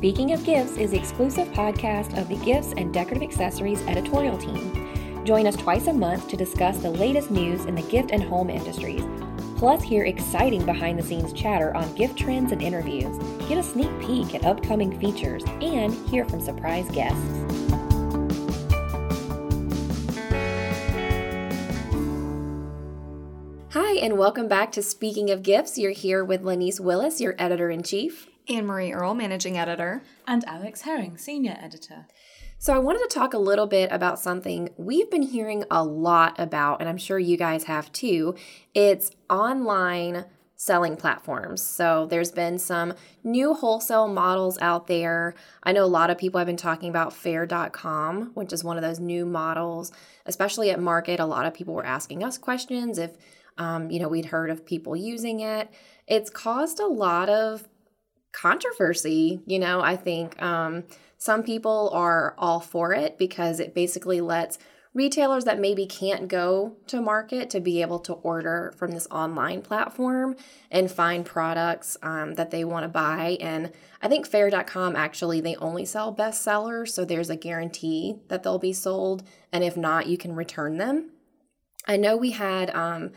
Speaking of Gifts is the exclusive podcast of the Gifts and Decorative Accessories editorial team. Join us twice a month to discuss the latest news in the gift and home industries. Plus, hear exciting behind the scenes chatter on gift trends and interviews, get a sneak peek at upcoming features, and hear from surprise guests. Hi, and welcome back to Speaking of Gifts. You're here with Lanice Willis, your editor in chief. Anne Marie Earl, managing editor. And Alex Herring, senior editor. So, I wanted to talk a little bit about something we've been hearing a lot about, and I'm sure you guys have too. It's online selling platforms. So, there's been some new wholesale models out there. I know a lot of people have been talking about faire.com, which is one of those new models, especially at market. A lot of people were asking us questions if um, you know, we'd heard of people using it. It's caused a lot of controversy. You know, I think um, some people are all for it because it basically lets retailers that maybe can't go to market to be able to order from this online platform and find products um, that they want to buy. And I think faire.com actually, they only sell bestsellers. So there's a guarantee that they'll be sold. And if not, you can return them. I know we had um,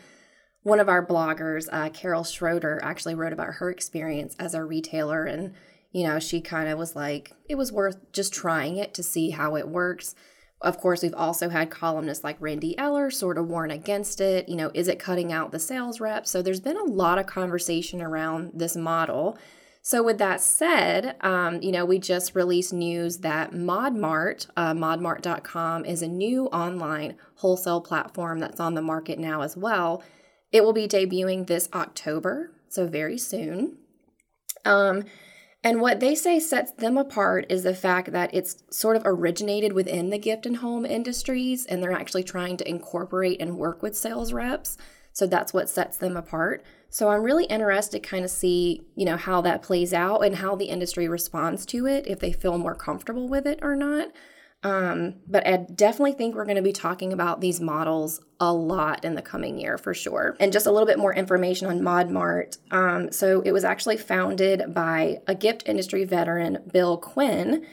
one of our bloggers, uh, Carol Schroeder, actually wrote about her experience as a retailer. And, you know, she kind of was like, it was worth just trying it to see how it works. Of course, we've also had columnists like Randy Eller sort of warn against it. You know, is it cutting out the sales rep? So there's been a lot of conversation around this model. So, with that said, um, you know, we just released news that ModMart, uh, modmart.com, is a new online wholesale platform that's on the market now as well. It will be debuting this October, so very soon. Um, and what they say sets them apart is the fact that it's sort of originated within the gift and home industries, and they're actually trying to incorporate and work with sales reps. So that's what sets them apart. So I'm really interested to kind of see, you know, how that plays out and how the industry responds to it, if they feel more comfortable with it or not. Um, but I definitely think we're going to be talking about these models a lot in the coming year for sure. And just a little bit more information on ModMart. Um, so it was actually founded by a gift industry veteran, Bill Quinn.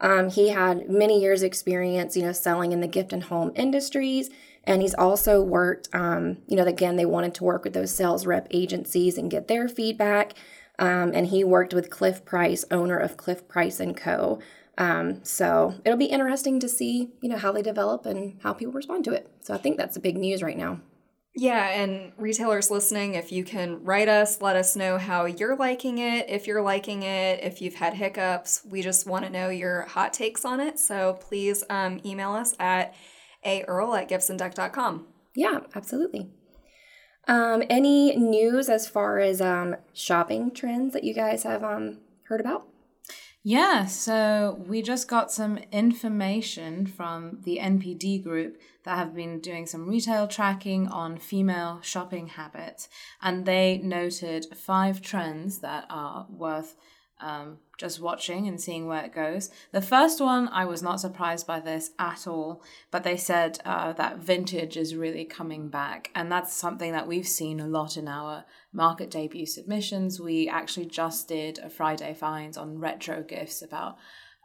Um, he had many years' experience, you know, selling in the gift and home industries. And he's also worked, um, you know, again, they wanted to work with those sales rep agencies and get their feedback. Um, and he worked with Cliff Price, owner of Cliff Price and Co. Um, so it'll be interesting to see, you know, how they develop and how people respond to it. So I think that's the big news right now. Yeah, and retailers listening, if you can write us, let us know how you're liking it, if you're liking it, if you've had hiccups. We just want to know your hot takes on it. So please um, email us at aearl at giftsanddec.com. Yeah, absolutely. Um, any news as far as um, shopping trends that you guys have um, heard about? Yeah, so we just got some information from the NPD group that have been doing some retail tracking on female shopping habits, and they noted five trends that are worth um, just watching and seeing where it goes. The first one, I was not surprised by this at all, but they said uh, that vintage is really coming back. And that's something that we've seen a lot in our market debut submissions. We actually just did a Friday finds on retro gifts about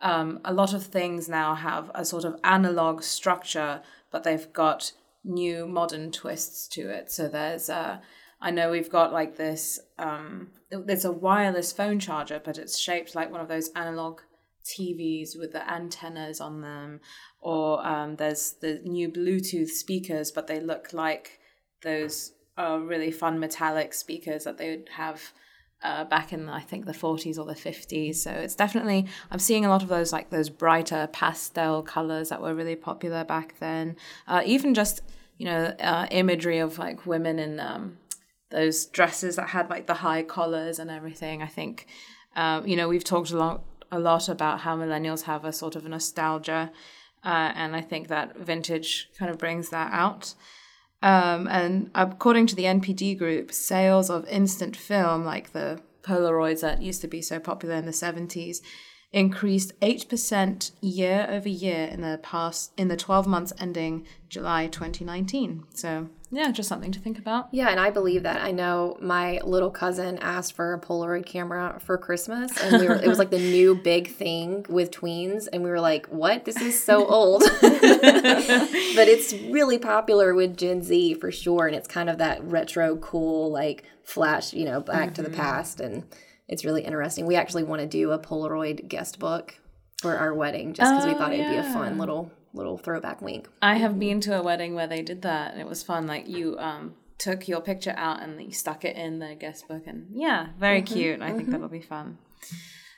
um, a lot of things now have a sort of analog structure, but they've got new modern twists to it. So there's uh, I know we've got like this. Um, it's a wireless phone charger, but it's shaped like one of those analog TVs with the antennas on them. Or um, there's the new Bluetooth speakers, but they look like those uh, really fun metallic speakers that they would have uh, back in I think the 40s or the 50s. So it's definitely I'm seeing a lot of those like those brighter pastel colors that were really popular back then. Uh, even just you know uh, imagery of like women in um, those dresses that had like the high collars and everything. I think, uh, you know, we've talked a lot, a lot about how millennials have a sort of a nostalgia, uh, and I think that vintage kind of brings that out. Um, and according to the NPD group, sales of instant film, like the Polaroids that used to be so popular in the 70s, increased 8% year over year in the past in the 12 months ending July 2019. So yeah, just something to think about. Yeah, and I believe that. I know my little cousin asked for a Polaroid camera for Christmas, and we were, it was like the new big thing with tweens, and we were like, "What? This is so old." but it's really popular with Gen Z for sure, and it's kind of that retro, cool, like flash, you know, back mm-hmm. to the mm-hmm. past, and it's really interesting. We actually want to do a Polaroid guest book for our wedding, just because oh, we thought it'd yeah. be a fun little little throwback wink. I have been to a wedding where they did that and it was fun. Like you um took your picture out and you stuck it in the guest book and yeah, very mm-hmm, cute. I mm-hmm. think that'll be fun.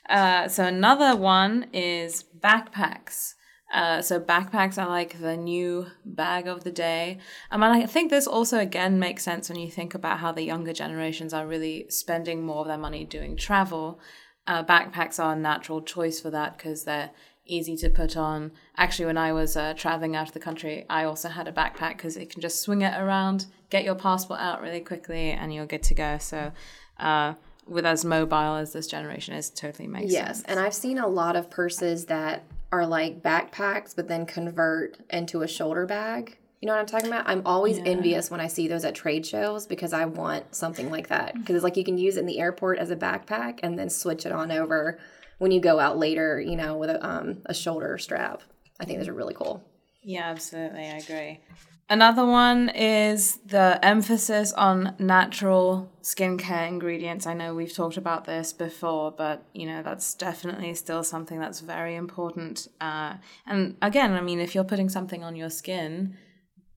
Uh, so another one is backpacks. Uh, so backpacks are like the new bag of the day. Um, and I think this also again makes sense when you think about how the younger generations are really spending more of their money doing travel. Uh, backpacks are a natural choice for that because they're easy to put on. Actually, when I was uh, traveling out of the country, I also had a backpack because it can just swing it around, get your passport out really quickly, and you're good to go. So, uh, with as mobile as this generation is, totally makes yes. sense. Yes, and I've seen a lot of purses that are like backpacks, but then convert into a shoulder bag. You know what I'm talking about? I'm always yeah. envious when I see those at trade shows because I want something like that. Because it's like you can use it in the airport as a backpack and then switch it on over when you go out later, you know, with a, um, a shoulder strap. I think those are really cool. Yeah, absolutely. I agree. Another one is the emphasis on natural skincare ingredients. I know we've talked about this before, but you know that's definitely still something that's very important. Uh, and again, I mean, if you're putting something on your skin,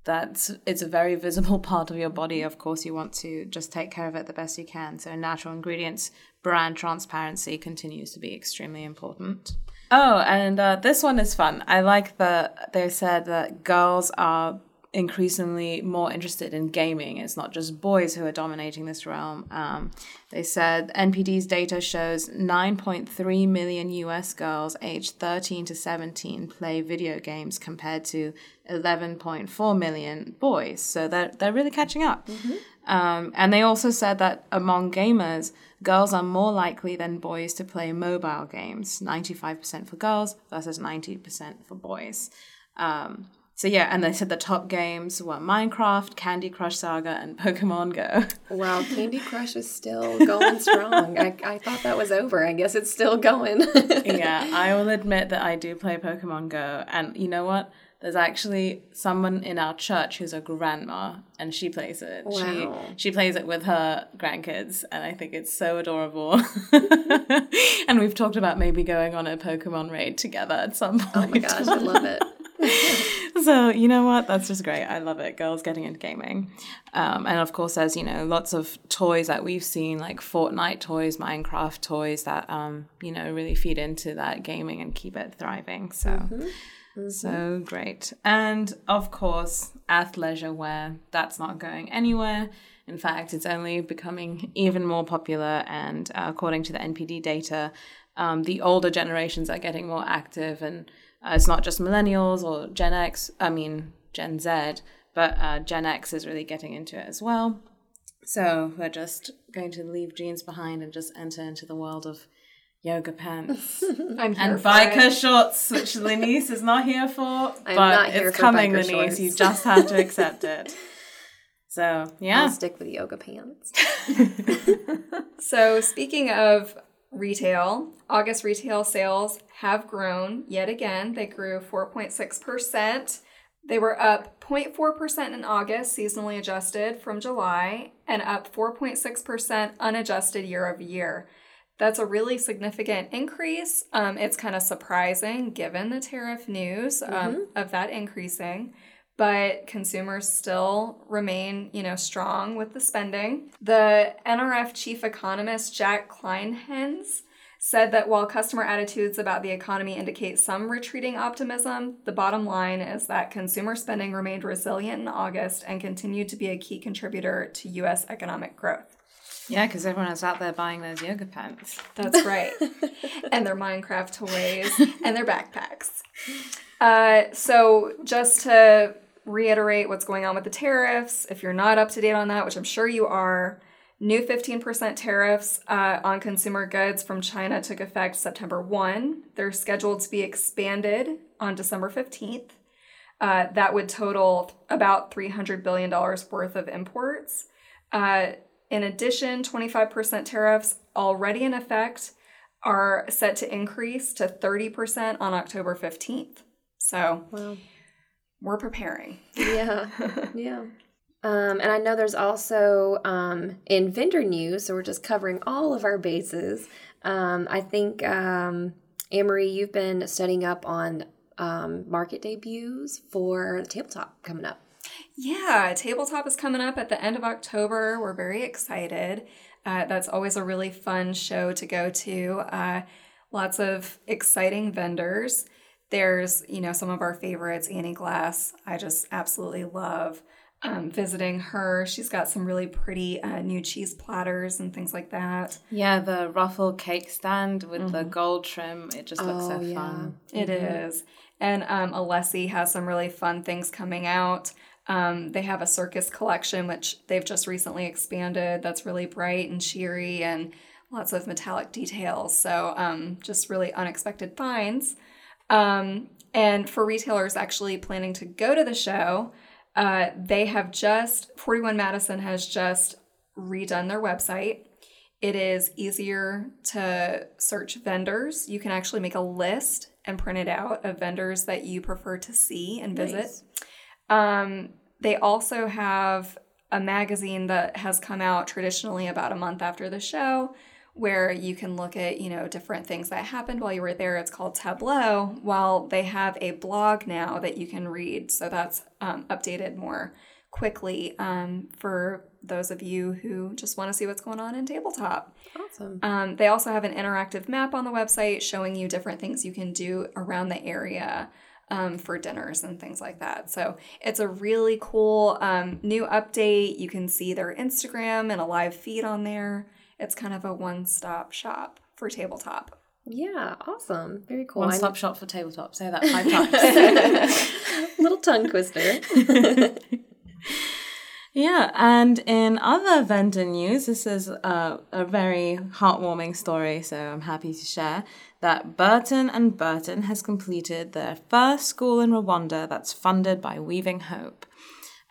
that's it's a very visible part of your body. Of course, you want to just take care of it the best you can. So natural ingredients brand transparency continues to be extremely important. Oh, and uh, this one is fun. I like that they said that girls are increasingly more interested in gaming. It's not just boys who are dominating this realm. Um, they said NPD's data shows 9.3 million US girls aged 13 to 17 play video games compared to 11.4 million boys. So they're, they're really catching up. Mm-hmm. Um, and they also said that among gamers, girls are more likely than boys to play mobile games 95% for girls versus 90% for boys. Um, so yeah, and they said the top games were Minecraft, Candy Crush Saga, and Pokemon Go. Wow, Candy Crush is still going strong. I, I thought that was over. I guess it's still going. yeah, I will admit that I do play Pokemon Go, and you know what? There's actually someone in our church who's a grandma, and she plays it. Wow. She she plays it with her grandkids, and I think it's so adorable. and we've talked about maybe going on a Pokemon raid together at some point. Oh my gosh, I love it. so you know what that's just great i love it girls getting into gaming um, and of course there's you know lots of toys that we've seen like fortnite toys minecraft toys that um, you know really feed into that gaming and keep it thriving so mm-hmm. Mm-hmm. So great. And of course, athleisure wear, that's not going anywhere. In fact, it's only becoming even more popular. And uh, according to the NPD data, um, the older generations are getting more active. And uh, it's not just millennials or Gen X, I mean, Gen Z, but uh, Gen X is really getting into it as well. So we're just going to leave jeans behind and just enter into the world of yoga pants and biker it. shorts, which Lenice is not here for, I'm but it's coming, Lenice. Shorts. You just have to accept it. So yeah, I'll stick with yoga pants. so speaking of retail, August retail sales have grown yet again. They grew 4.6%. They were up 0.4% in August, seasonally adjusted from July, and up 4.6% unadjusted year over year. That's a really significant increase. Um, it's kind of surprising given the tariff news um, mm-hmm. of that increasing, but consumers still remain, you know, strong with the spending. The NRF chief economist Jack Kleinhenz said that while customer attitudes about the economy indicate some retreating optimism, the bottom line is that consumer spending remained resilient in August and continued to be a key contributor to U.S. economic growth. Yeah, because everyone's out there buying those yoga pants. That's right. and their Minecraft toys and their backpacks. Uh, so, just to reiterate what's going on with the tariffs, if you're not up to date on that, which I'm sure you are, new 15% tariffs uh, on consumer goods from China took effect September 1. They're scheduled to be expanded on December 15th. Uh, that would total about $300 billion worth of imports. Uh, in addition, 25% tariffs already in effect are set to increase to 30% on October 15th. So Wow. we're preparing. Yeah. yeah. Um, and I know there's also um, in vendor news, so we're just covering all of our bases. Um, I think, um, Amory, you've been studying up on um, market debuts for the tabletop coming up. Yeah, tabletop is coming up at the end of October. We're very excited. Uh, that's always a really fun show to go to. Uh, lots of exciting vendors. There's, you know, some of our favorites, Annie Glass. I just absolutely love um, visiting her. She's got some really pretty uh, new cheese platters and things like that. Yeah, the ruffle cake stand with the gold trim. It just looks so Oh, yeah. fun. It is. And um, Alessi has some really fun things coming out. Um, they have a circus collection, which they've just recently expanded. That's really bright and cheery and lots of metallic details. So, um, just really unexpected finds. Um, and for retailers actually planning to go to the show, uh, they have just, 41 Madison has just redone their website. It is easier to search vendors. You can actually make a list and print it out of vendors that you prefer to see and visit. Nice. Um, they also have a magazine that has come out traditionally about a month after the show where you can look at, you know, different things that happened while you were there. It's called Tableau. While they have a blog now that you can read. So that's um, updated more quickly um, for those of you who just want to see what's going on in tabletop. Awesome. Um, they also have an interactive map on the website showing you different things you can do around the area um, for dinners and things like that. So it's a really cool um, new update. You can see their Instagram and a live feed on there. It's kind of a one stop shop for tabletop. Yeah, awesome. Very cool. One stop shop for tabletop. Say that five times. Little tongue twister. Yeah, and in other vendor news, this is a, a very heartwarming story, so I'm happy to share that Burton and Burton has completed their first school in Rwanda that's funded by Weaving Hope.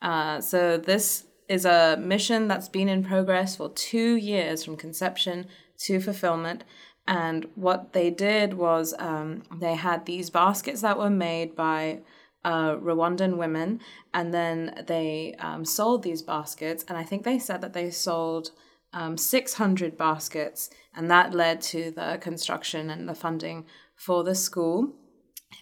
Uh, so this is a mission that's been in progress for two years from conception to fulfillment. And what they did was um, they had these baskets that were made by uh, Rwandan women, and then they um, sold these baskets. And I think they said that they sold um, 600 baskets, and that led to the construction and the funding for the school.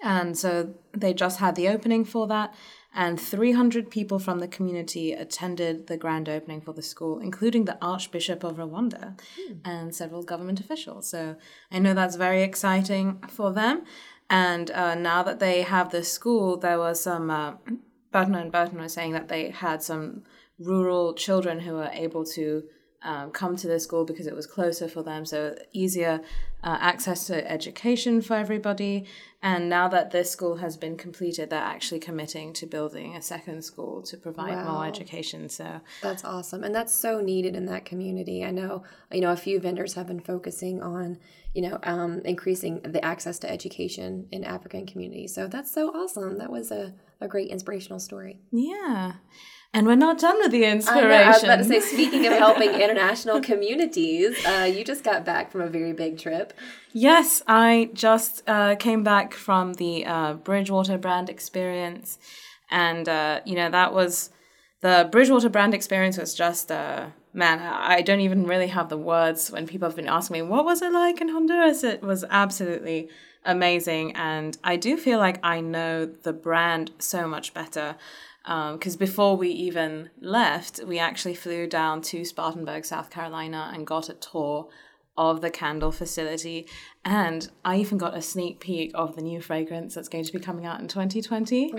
And so they just had the opening for that, and 300 people from the community attended the grand opening for the school, including the Archbishop of Rwanda and several government officials. So I know that's very exciting for them. And uh, now that they have the school, there was some. Uh, Burton and Burton was saying that they had some rural children who were able to um, come to the school because it was closer for them, so easier uh, access to education for everybody. And now that this school has been completed, they're actually committing to building a second school to provide Wow. more education. So That's awesome. And that's so needed in that community. I know, you know, a few vendors have been focusing on, you know, um, increasing the access to education in African communities. So that's so awesome. That was a, a great inspirational story. yeah, and we're not done with the I inspiration. know. I was about to say, speaking of helping international communities, uh, you just got back from a very big trip. Yes, I just uh, came back from the uh, Bridgewater brand experience, and uh, you know that was the Bridgewater brand experience was just uh, man. I don't even really have the words when people have been asking me what was it like in Honduras. It was absolutely amazing, and I do feel like I know the brand so much better. Because before we even left, we actually flew down to Spartanburg, South Carolina, and got a tour of the candle facility. And I even got a sneak peek of the new fragrance that's going to be coming out in 2020.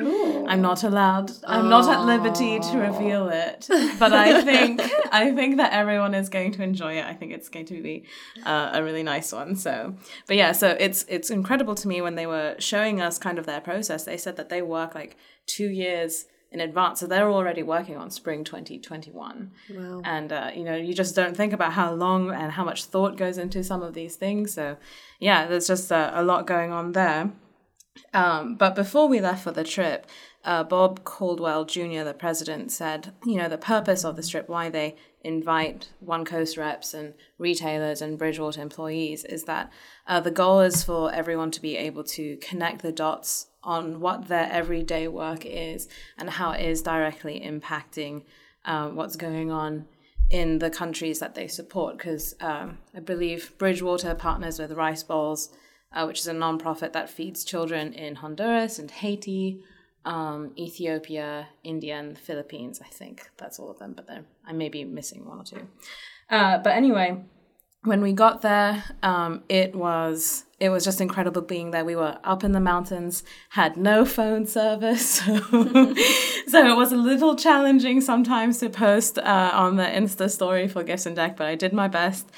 I'm not allowed, I'm not at liberty to reveal it. But I think, I think that everyone is going to enjoy it. I think it's going to be uh, a really nice one. So, but yeah, so it's, it's incredible to me when they were showing us kind of their process. They said that they work like two years in advance. So they're already working on spring 2021. Wow. And, uh, you know, you just don't think about how long and how much thought goes into some of these things. So, yeah, there's just a, a lot going on there. Um, but before we left for the trip, uh, Bob Caldwell Jr., the president, said, you know, the purpose of the strip, why they invite One Coast reps and retailers and Bridgewater employees, is that uh, the goal is for everyone to be able to connect the dots on what their everyday work is and how it is directly impacting uh, what's going on in the countries that they support. Because um, I believe Bridgewater partners with Rice Bowls, uh, which is a nonprofit that feeds children in Honduras and Haiti, um, Ethiopia, India, and the Philippines. I think that's all of them, but I may be missing one or two. Uh, but anyway, when we got there, um, it was it was just incredible being there. We were up in the mountains, had no phone service, so, so it was a little challenging sometimes to post uh, on the Insta story for Gifts and Dec, but I did my best,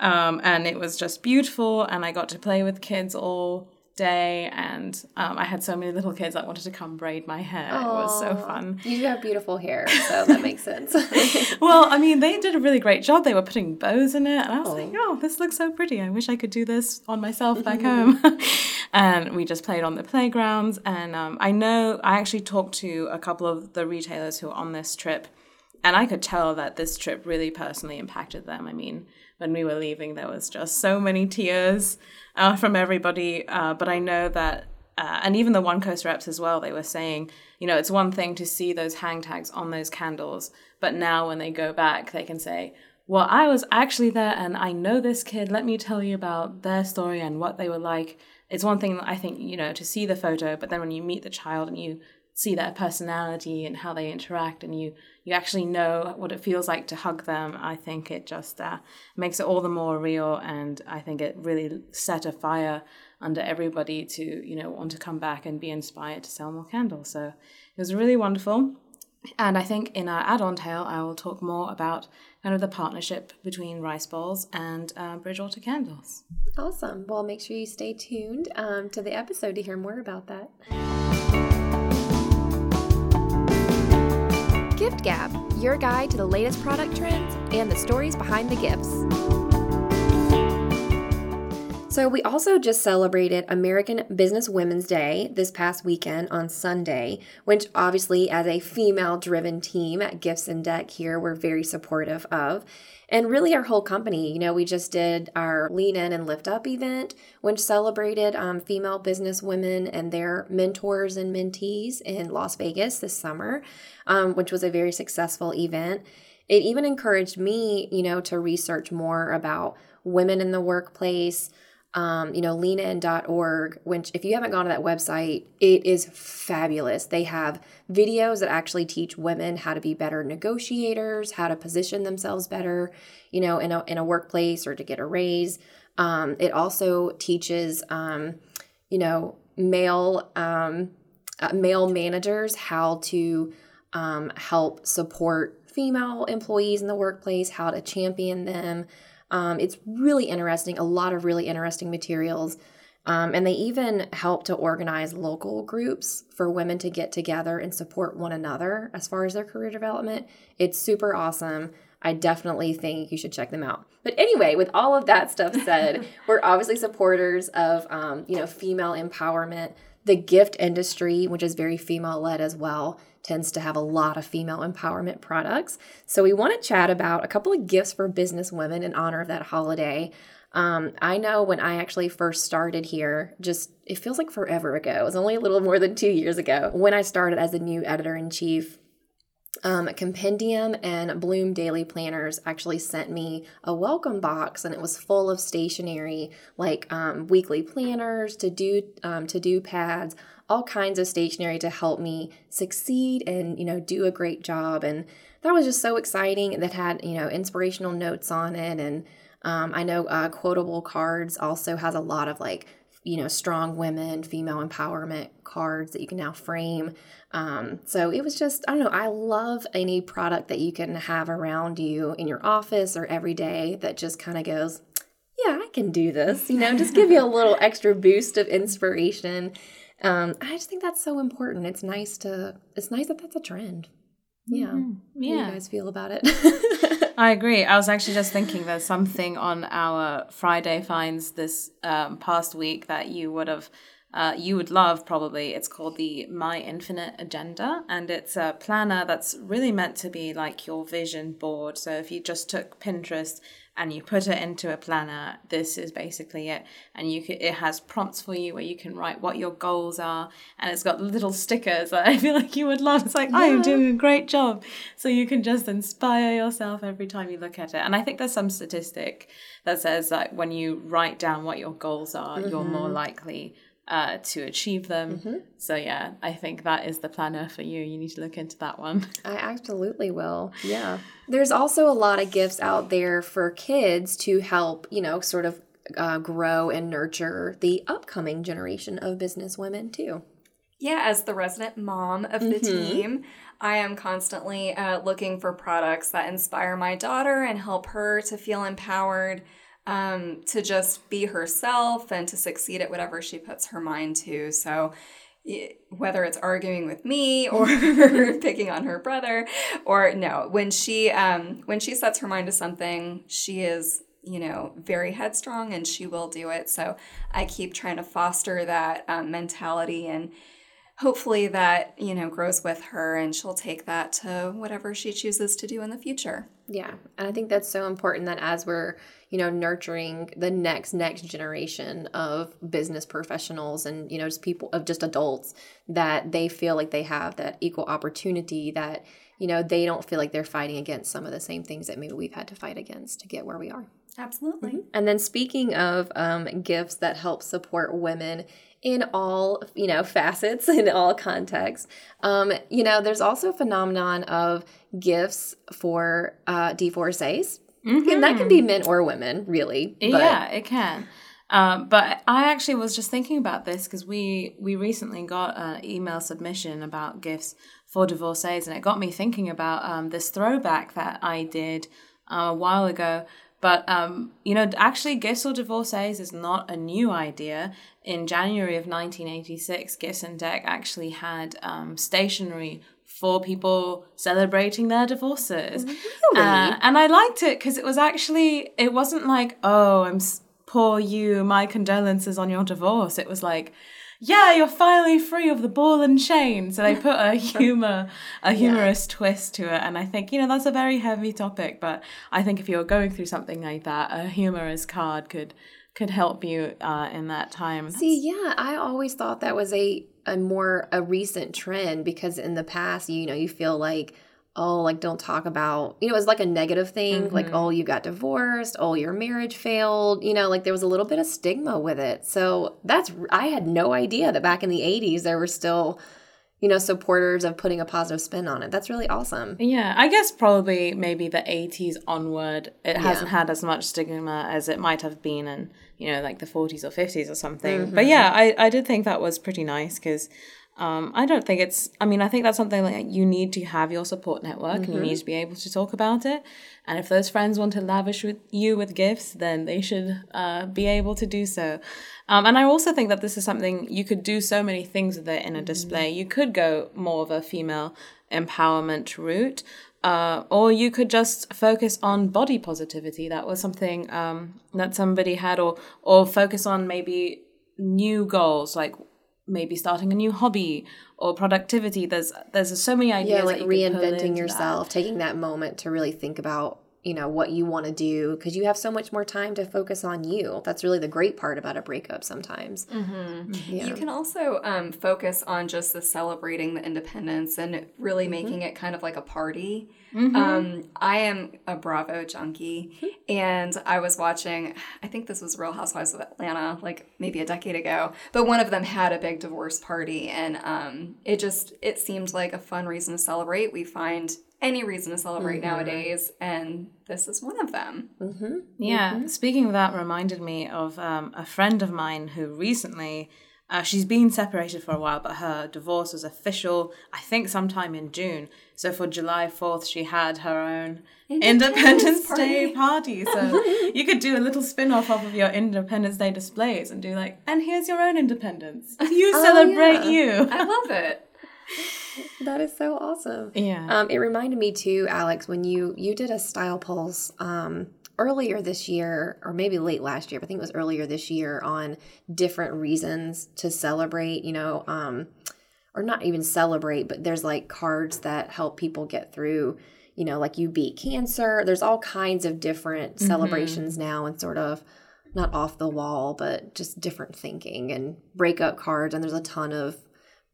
um, and it was just beautiful. And I got to play with kids all day and um, i had so many little kids that wanted to come braid my hair. Aww. it was so fun. You do have beautiful hair so that makes sense. Well i mean they did a really great job. They were putting bows in it and i was oh. like oh this looks so pretty. I wish i could do this on myself back home. And we just played on the playgrounds and um, i know i actually talked to a couple of the retailers who were on this trip and i could tell that this trip really personally impacted them i mean when we were leaving there was just so many tears uh, from everybody. Uh, but I know that, uh, and even the One Coast reps as well, they were saying, you know, it's one thing to see those hang tags on those candles, but now when they go back, they can say, well, I was actually there and I know this kid. Let me tell you about their story and what they were like. It's one thing, I think, you know, to see the photo, but then when you meet the child and you see their personality and how they interact and you you actually know what it feels like to hug them i think it just uh, makes it all the more real and i think it really set a fire under everybody to you know want to come back and be inspired to sell more candles so it was really wonderful and I think in our add on tale, I will talk more about kind of the partnership between Rice Bowls and uh, Bridgewater Candles. Awesome. Well, make sure you stay tuned um, to the episode to hear more about that. Gift Gab, your guide to the latest product trends and the stories behind the gifts. So, we also just celebrated American Business Women's Day this past weekend on Sunday, which obviously, as a female driven team at Gifts and Dec here, we're very supportive of and really our whole company. You know, we just did our Lean In and Lift Up event, which celebrated um, female business women and their mentors and mentees in Las Vegas this summer, um, which was a very successful event. It even encouraged me, you know, to research more about women in the workplace um, you know, leanin.org, which if you haven't gone to that website, it is fabulous. They have videos that actually teach women how to be better negotiators, how to position themselves better, you know, in a, in a workplace or to get a raise. Um, it also teaches, um, you know, male, um, uh, male managers how to um, help support female employees in the workplace, how to champion them, um, it's really interesting, a lot of really interesting materials. Um, and they even help to organize local groups for women to get together and support one another as far as their career development. It's super awesome. I definitely think you should check them out. But anyway, with all of that stuff said, we're obviously supporters of um, you know female empowerment. The gift industry, which is very female led as well, tends to have a lot of female empowerment products. So we want to chat about a couple of gifts for business women in honor of that holiday. Um, I know when I actually first started here, just it feels like forever ago. It was only a little more than two years ago when I started as a new editor in chief. Um, Compendium and Bloom Daily Planners actually sent me a welcome box, and it was full of stationery like um, weekly planners, to do um, to do pads, all kinds of stationery to help me succeed and you know do a great job. And that was just so exciting. That had you know inspirational notes on it. And um, i know uh, quotable cards also has a lot of like you know strong women female empowerment cards that you can now frame um, so it was just i don't know i love any product that you can have around you in your office or every day that just kind of goes yeah i can do this you know just give you a little extra boost of inspiration um, I just think that's so important. It's nice to it's nice that that's a trend. Yeah. Mm-hmm. Yeah. How do you guys feel about it? I agree. I was actually just thinking there's something on our Friday finds this um, past week that you would have uh, you would love probably. It's called the My Infinite Agenda, and it's a planner that's really meant to be like your vision board. So if you just took Pinterest and you put it into a planner, this is basically it. And you can, it has prompts for you where you can write what your goals are, and it's got little stickers that I feel like you would love. It's like I am doing a great job, so you can just inspire yourself every time you look at it. And I think there's some statistic that says that when you write down what your goals are, you're more likely uh, to achieve them. So yeah, I think that is the planner for you. You need to look into that one. I absolutely will. Yeah. There's also a lot of gifts out there for kids to help, you know, sort of uh, grow and nurture the upcoming generation of business women too. Yeah, as the resident mom of the team, I am constantly uh, looking for products that inspire my daughter and help her to feel empowered um, to just be herself and to succeed at whatever she puts her mind to. So, whether it's arguing with me or picking on her brother, or no, when she um, when she sets her mind to something, she is you know very headstrong and she will do it. So I keep trying to foster that um, mentality and hopefully that you know grows with her and she'll take that to whatever she chooses to do in the future Yeah. And I think that's so important that as we're, you know, nurturing the next next generation of business professionals and, you know, just people of just adults that they feel like they have that equal opportunity that, you know, they don't feel like they're fighting against some of the same things that maybe we've had to fight against to get where we are. absolutely. And then speaking of um, gifts that help support women in all you know facets in all contexts, um, you know, there's also a phenomenon of gifts for uh, divorcees, and that can be men or women, really. But, yeah, it can. Um, but I actually was just thinking about this because we we recently got an email submission about gifts for divorcees, and it got me thinking about um, this throwback that I did uh, a while ago. But um, you know, actually, gifts for divorcees is not a new idea. In January of 1986, Gifts and Dec actually had um, stationery for people celebrating their divorces. Uh, and I liked it because it was actually, it wasn't like, oh, I'm poor you, my condolences on your divorce. It was like, yeah, you're finally free of the ball and chain. So they put a humor, a humorous twist to it. And I think, you know, that's a very heavy topic. But I think if you're going through something like that, a humorous card could could help you uh, in that time. See, yeah, I always thought that was a a more a recent trend because in the past, you know, you feel like oh, like don't talk about, you know, it's like a negative thing, like mm-hmm. oh, you got divorced, oh, your marriage failed, you know, like there was a little bit of stigma with it. So that's I had no idea that back in the 80s there were still you know, supporters of putting a positive spin on it. That's really awesome. Yeah, I guess probably maybe the 80s onward, it hasn't had as much stigma as it might have been in, you know, like the 40s or 50s or something. Mm-hmm. But yeah, I, I did think that was pretty nice because um, I don't think it's, I mean, I think that's something like you need to have your support network and you need to be able to talk about it. And if those friends want to lavish with you with gifts, then they should uh, be able to do so. Um, and I also think that this is something you could do so many things with it in a display. You could go more of a female empowerment route, uh, or you could just focus on body positivity. That was something um, that somebody had, or or focus on maybe new goals like maybe starting a new hobby or productivity. There's there's so many ideas. Yeah, like that you could pull into reinventing that. yourself, taking that moment to really think about, you know, what you want to do because you have so much more time to focus on you. That's really the great part about a breakup sometimes. Yeah. You can also um, focus on just the celebrating the independence and really making it kind of like a party. Um, I am a Bravo junkie, and I was watching, I think this was Real Housewives of Atlanta, like maybe a decade ago, but one of them had a big divorce party, and um, it just, it seemed like a fun reason to celebrate. We find any reason to celebrate nowadays, and this is one of them. Yeah, speaking of that, reminded me of um, a friend of mine who recently, uh, she's been separated for a while, but her divorce was official, I think, sometime in June. So for July 4th, she had her own Independence, Day party. So you could do a little spin off off of your Independence Day displays and do like, and here's your own independence. You celebrate yeah. you. I love it. That is so awesome. Yeah. Um, it reminded me too, Alex, when you you did a style pulse um, earlier this year, or maybe late last year, but I think it was earlier this year on different reasons to celebrate, you know, um, or not even celebrate, but there's like cards that help people get through, you know, like you beat cancer. There's all kinds of different mm-hmm. celebrations now and sort of not off the wall, but just different thinking and breakup cards. And there's a ton of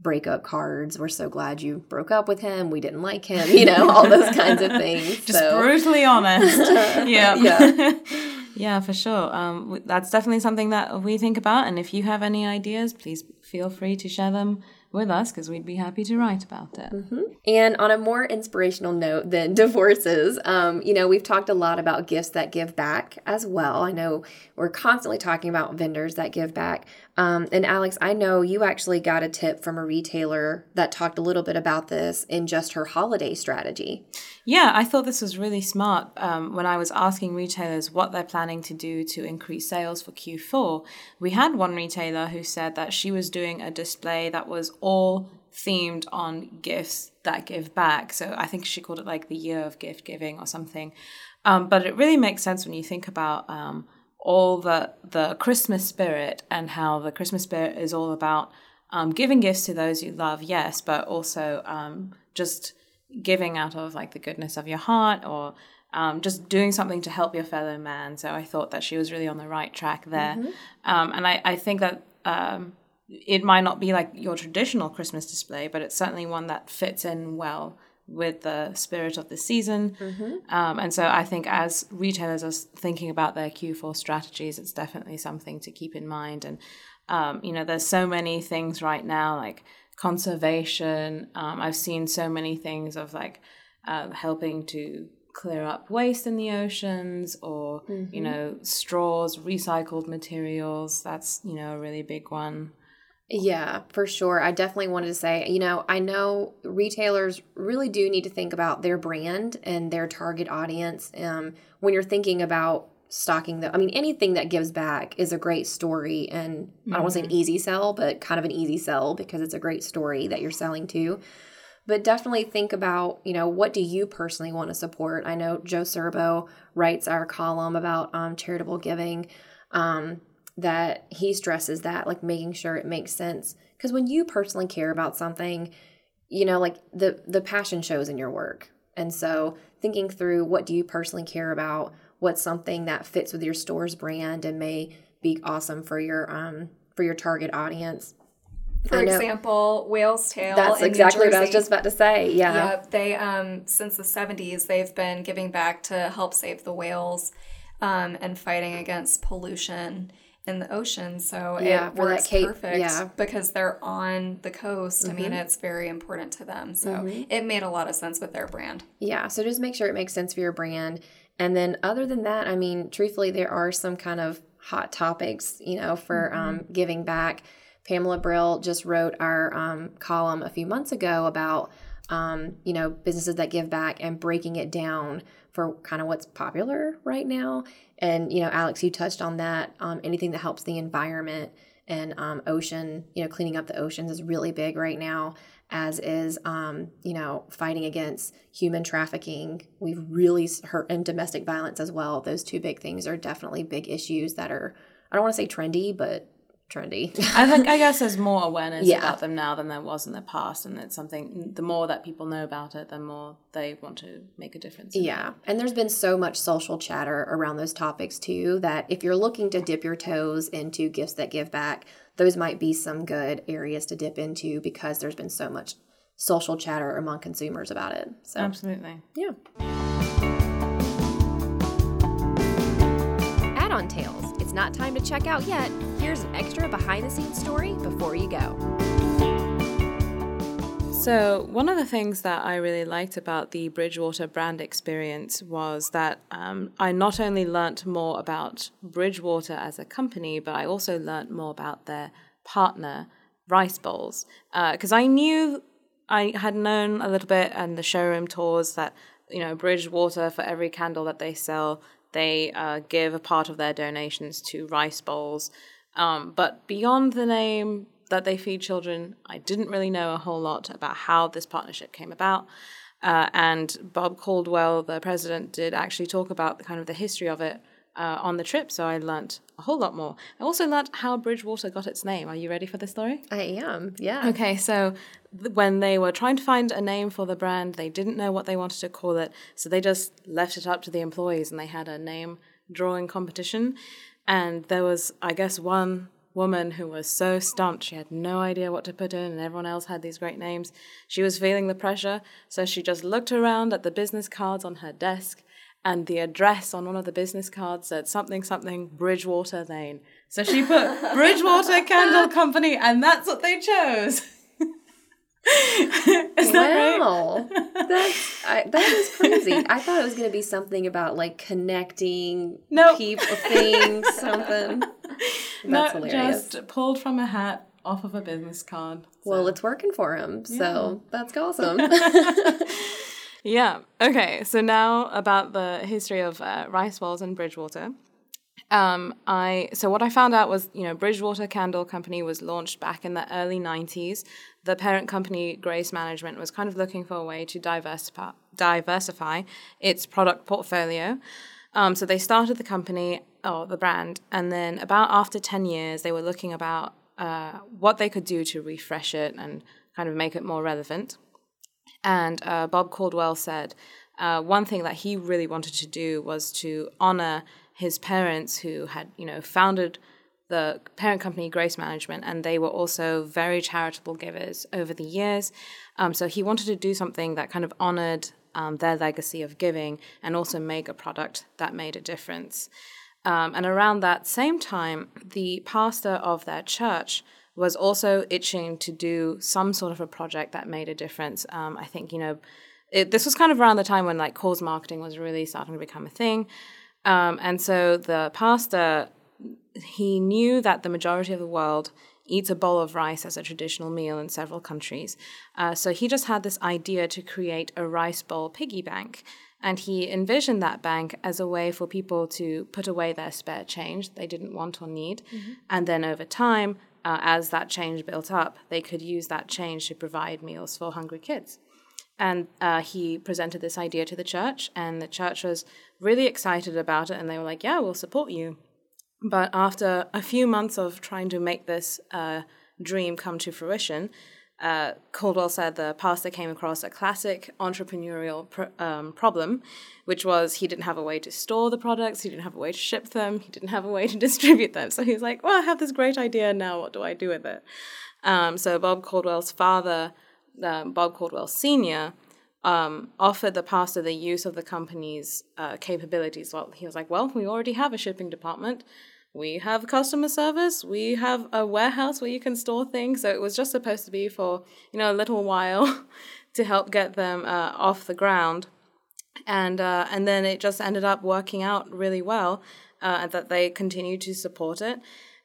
breakup cards. We're so glad you broke up with him. We didn't like him, you know, all those kinds of things. Just so. brutally honest. yeah. Yeah. yeah, for sure. Um, that's definitely something that we think about. And if you have any ideas, please feel free to share them with us because we'd be happy to write about it. Mm-hmm. And on a more inspirational note than divorces, um, you know, we've talked a lot about gifts that give back as well. I know we're constantly talking about vendors that give back. Um, and Alex, I know you actually got a tip from a retailer that talked a little bit about this in just her holiday strategy. Yeah, I thought this was really smart um, when I was asking retailers what they're planning to do to increase sales for Q4. We had one retailer who said that she was doing a display that was all themed on gifts that give back. So I think she called it like the year of gift giving or something. Um, but it really makes sense when you think about um, all the the Christmas spirit and how the Christmas spirit is all about um, giving gifts to those you love, yes, but also um, just giving out of like the goodness of your heart or um, just doing something to help your fellow man. So I thought that she was really on the right track there, mm-hmm. Um, and I, I think that um, it might not be like your traditional Christmas display, but it's certainly one that fits in well with the spirit of the season. Mm-hmm. Um, and so I think as retailers are thinking about their Q4 strategies, it's definitely something to keep in mind. And, um, you know, there's so many things right now, like conservation. Um, I've seen so many things of like uh, helping to clear up waste in the oceans or, mm-hmm. you know, straws, recycled materials. That's, you know, a really big one. Yeah, for sure. I definitely wanted to say, you know, I know retailers really do need to think about their brand and their target audience um, when you're thinking about stocking the I mean anything that gives back is a great story and mm-hmm. I don't want to say an mm-hmm. easy sell, but kind of an easy sell because it's a great story that you're selling to. But definitely think about, you know, what do you personally want to support? I know Joe Serbo writes our column about um, charitable giving. Um, that he stresses that like making sure it makes sense because when you personally care about something you know like the the passion shows in your work and so thinking through what do you personally care about what's something that fits with your store's brand and may be awesome for your um for your target audience for example, Whale's Tail. That's exactly what I was just about to say. Yeah. Yep. They um since the seventies they've been giving back to help save the whales um and fighting against pollution in the ocean. So yeah, it works Cape, perfect yeah. because they're on the coast. Mm-hmm. I mean, mm-hmm. it's very important to them. So mm-hmm. it made a lot of sense with their brand. Yeah. So just make sure it makes sense for your brand. And then other than that, I mean, truthfully, there are some kind of hot topics, you know, for mm-hmm. um, giving back. Pamela Brill just wrote our um, column a few months ago about, um, you know, businesses that give back and breaking it down for kind of what's popular right now. And, you know, Alex, you touched on that. Um, anything that helps the environment and um, ocean, you know, cleaning up the oceans is really big right now, as is, um, you know, fighting against human trafficking. We've really hurt and domestic violence as well. Those two big things are definitely big issues that are, I don't want to say trendy, but trendy. I think I guess there's more awareness yeah. about them now than there was in the past, and it's something. The more that people know about it, the more they want to make a difference. Yeah, and there's been so much social chatter around those topics too that if you're looking to dip your toes into gifts that give back, those might be some good areas to dip into because there's been so much social chatter among consumers about it. So absolutely, yeah. Add-on tales not time to check out yet, here's an extra behind the scenes story before you go. So, one of the things that I really liked about the Bridgewater brand experience was that um, I not only learnt more about Bridgewater as a company, but I also learnt more about their partner, Rice Bowls. Because uh, I knew, I had known a little bit and the showroom tours that, you know, Bridgewater, for every candle that they sell, they uh, give a part of their donations to rice bowls. Um, but beyond the name that they feed children, I didn't really know a whole lot about how this partnership came about. Uh, and Bob Caldwell, the president, did actually talk about the kind of the history of it uh, on the trip. So I learnt a whole lot more. I also learnt how Bridgewater got its name. Are you ready for the story? I am, yeah. Okay, so th- when they were trying to find a name for the brand, they didn't know what they wanted to call it. So they just left it up to the employees and they had a name drawing competition. And there was, I guess, one woman who was so stumped. She had no idea what to put in, and everyone else had these great names. She was feeling the pressure, so she just looked around at the business cards on her desk, and the address on one of the business cards said something, something, Bridgewater Lane. So she put Bridgewater Candle Company, and that's what they chose. Is that wow, that's I, that is crazy. I thought it was going to be something about like connecting Nope. people, things, something. That's Not hilarious. just pulled from a hat off of a business card. Well, it's working for him, so that's awesome. Yeah. Okay. So now about the history of uh, rice bowls in Bridgewater. Um, I so what I found out was you know Bridgewater Candle Company was launched back in the early '90s. The parent company Grace Management was kind of looking for a way to diversify diversify its product portfolio. Um, so they started the company or the brand, and then about after ten years, they were looking about uh, what they could do to refresh it and kind of make it more relevant. And uh, Bob Caldwell said uh, one thing that he really wanted to do was to honor his parents who had, you know, founded the parent company Grace Management, and they were also very charitable givers over the years. Um, so he wanted to do something that kind of honored um, their legacy of giving and also make a product that made a difference. Um, and around that same time, the pastor of their church was also itching to do some sort of a project that made a difference. Um, I think, you know, it, this was kind of around the time when like cause marketing was really starting to become a thing. Um, and so the pastor, he knew that the majority of the world eats a bowl of rice as a traditional meal in several countries. Uh, so he just had this idea to create a rice bowl piggy bank. And he envisioned that bank as a way for people to put away their spare change they didn't want or need. And then over time, uh, as that change built up, they could use that change to provide meals for hungry kids. And uh, he presented this idea to the church, and the church was really excited about it. And they were like, Yeah, we'll support you. But after a few months of trying to make this uh, dream come to fruition, uh, Caldwell said the pastor came across a classic entrepreneurial pr- um, problem, which was he didn't have a way to store the products, he didn't have a way to ship them, he didn't have a way to distribute them. So he's like, Well, I have this great idea now, what do I do with it? Um, so Bob Caldwell's father, um, Bob Caldwell Sr., um, offered the pastor the use of the company's uh, capabilities. Well, he was like, "Well, we already have a shipping department, we have customer service, we have a warehouse where you can store things." So it was just supposed to be for you know a little while to help get them uh, off the ground, and uh, and then it just ended up working out really well uh, that they continued to support it.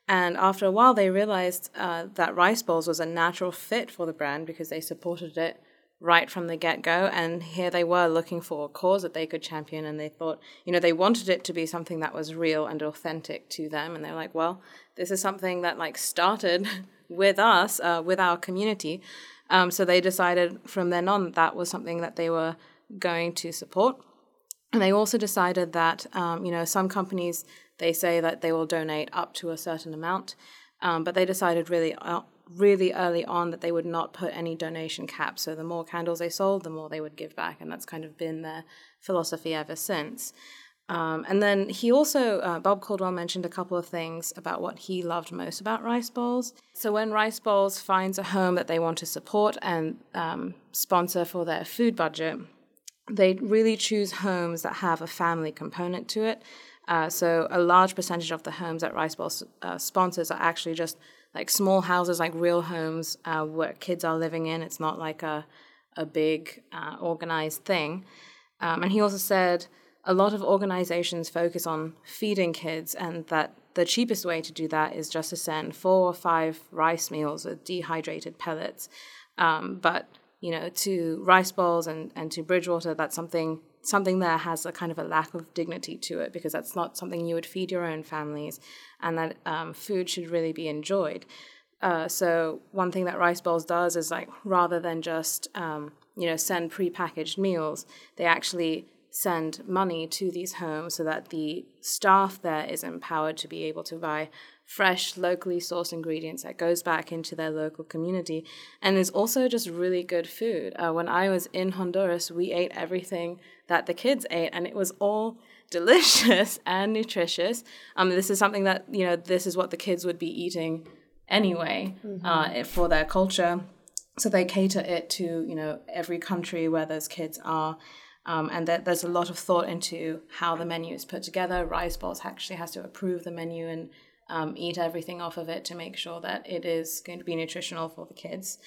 And after a while, they realized uh, that rice bowls was a natural fit for the brand because they supported it right from the get go. And here they were looking for a cause that they could champion. And they thought, you know, they wanted it to be something that was real and authentic to them. And they're like, well, this is something that like started with us, uh, with our community. Um, so they decided from then on that was something that they were going to support. And they also decided that, um, you know, some companies, they say that they will donate up to a certain amount. Um, but they decided really uh, really early on that they would not put any donation cap. So the more candles they sold, the more they would give back, and that's kind of been their philosophy ever since. Um, and then he also, uh, Bob Caldwell mentioned a couple of things about what he loved most about Rice Bowls. So when Rice Bowls finds a home that they want to support and um, sponsor for their food budget, they really choose homes that have a family component to it. Uh, so a large percentage of the homes that Rice Bowls uh, sponsors are actually just like small houses, like real homes uh, where kids are living in. It's not like a a big uh, organized thing. Um, and he also said a lot of organizations focus on feeding kids, and that the cheapest way to do that is just to send four or five rice meals with dehydrated pellets. Um, but you know, to rice bowls and, and to Bridgewater, that's something something there has a kind of a lack of dignity to it because that's not something you would feed your own families, and that um, food should really be enjoyed. Uh, so one thing that Rice Bowls does is like rather than just um, you know send prepackaged meals, they actually send money to these homes so that the staff there is empowered to be able to buy fresh, locally sourced ingredients that goes back into their local community. And is also just really good food. Uh, when I was in Honduras, we ate everything that the kids ate, and it was all delicious and nutritious. Um, this is something that, you know, this is what the kids would be eating anyway mm-hmm. uh, for their culture. So they cater it to, you know, every country where those kids are. Um, and that there's a lot of thought into how the menu is put together. Rice Bowls actually has to approve the menu and um, eat everything off of it to make sure that it is going to be nutritional for the kids.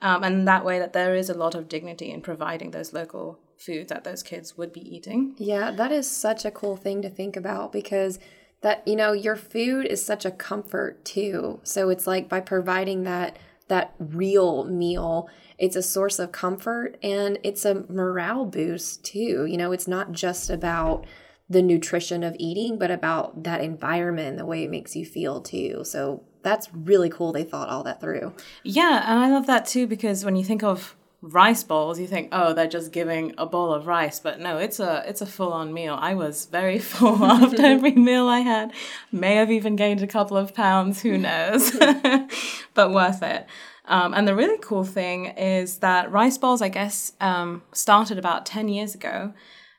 Um, and that way that there is a lot of dignity in providing those local foods that those kids would be eating. Yeah, that is such a cool thing to think about because that you know your food is such a comfort too. So it's like by providing that that real meal it's a source of comfort and it's a morale boost too. You know, it's not just about the nutrition of eating, but about that environment, the way it makes you feel too. So that's really cool. They thought all that through. Yeah, and I love that too because when you think of rice bowls, you think, oh, they're just giving a bowl of rice, but no, it's a it's a full on meal. I was very full after every meal I had. May have even gained a couple of pounds, who knows, but worth it. Um, and the really cool thing is that rice bowls, I guess, um, started about 10 years ago.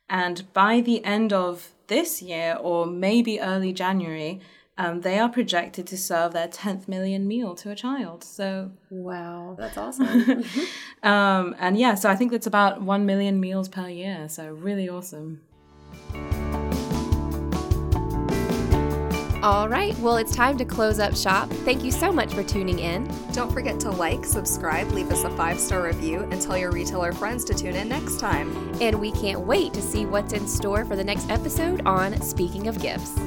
And by the end of this year, or maybe early January, um, they are projected to serve their 10th million meal to a child. So, wow, that's awesome. um, and yeah, so I think that's about 1 million meals per year. So, really awesome. All right, well, it's time to close up shop. Thank you so much for tuning in. Don't forget to like, subscribe, leave us a five star review, and tell your retailer friends to tune in next time. And we can't wait to see what's in store for the next episode on Speaking of Gifts.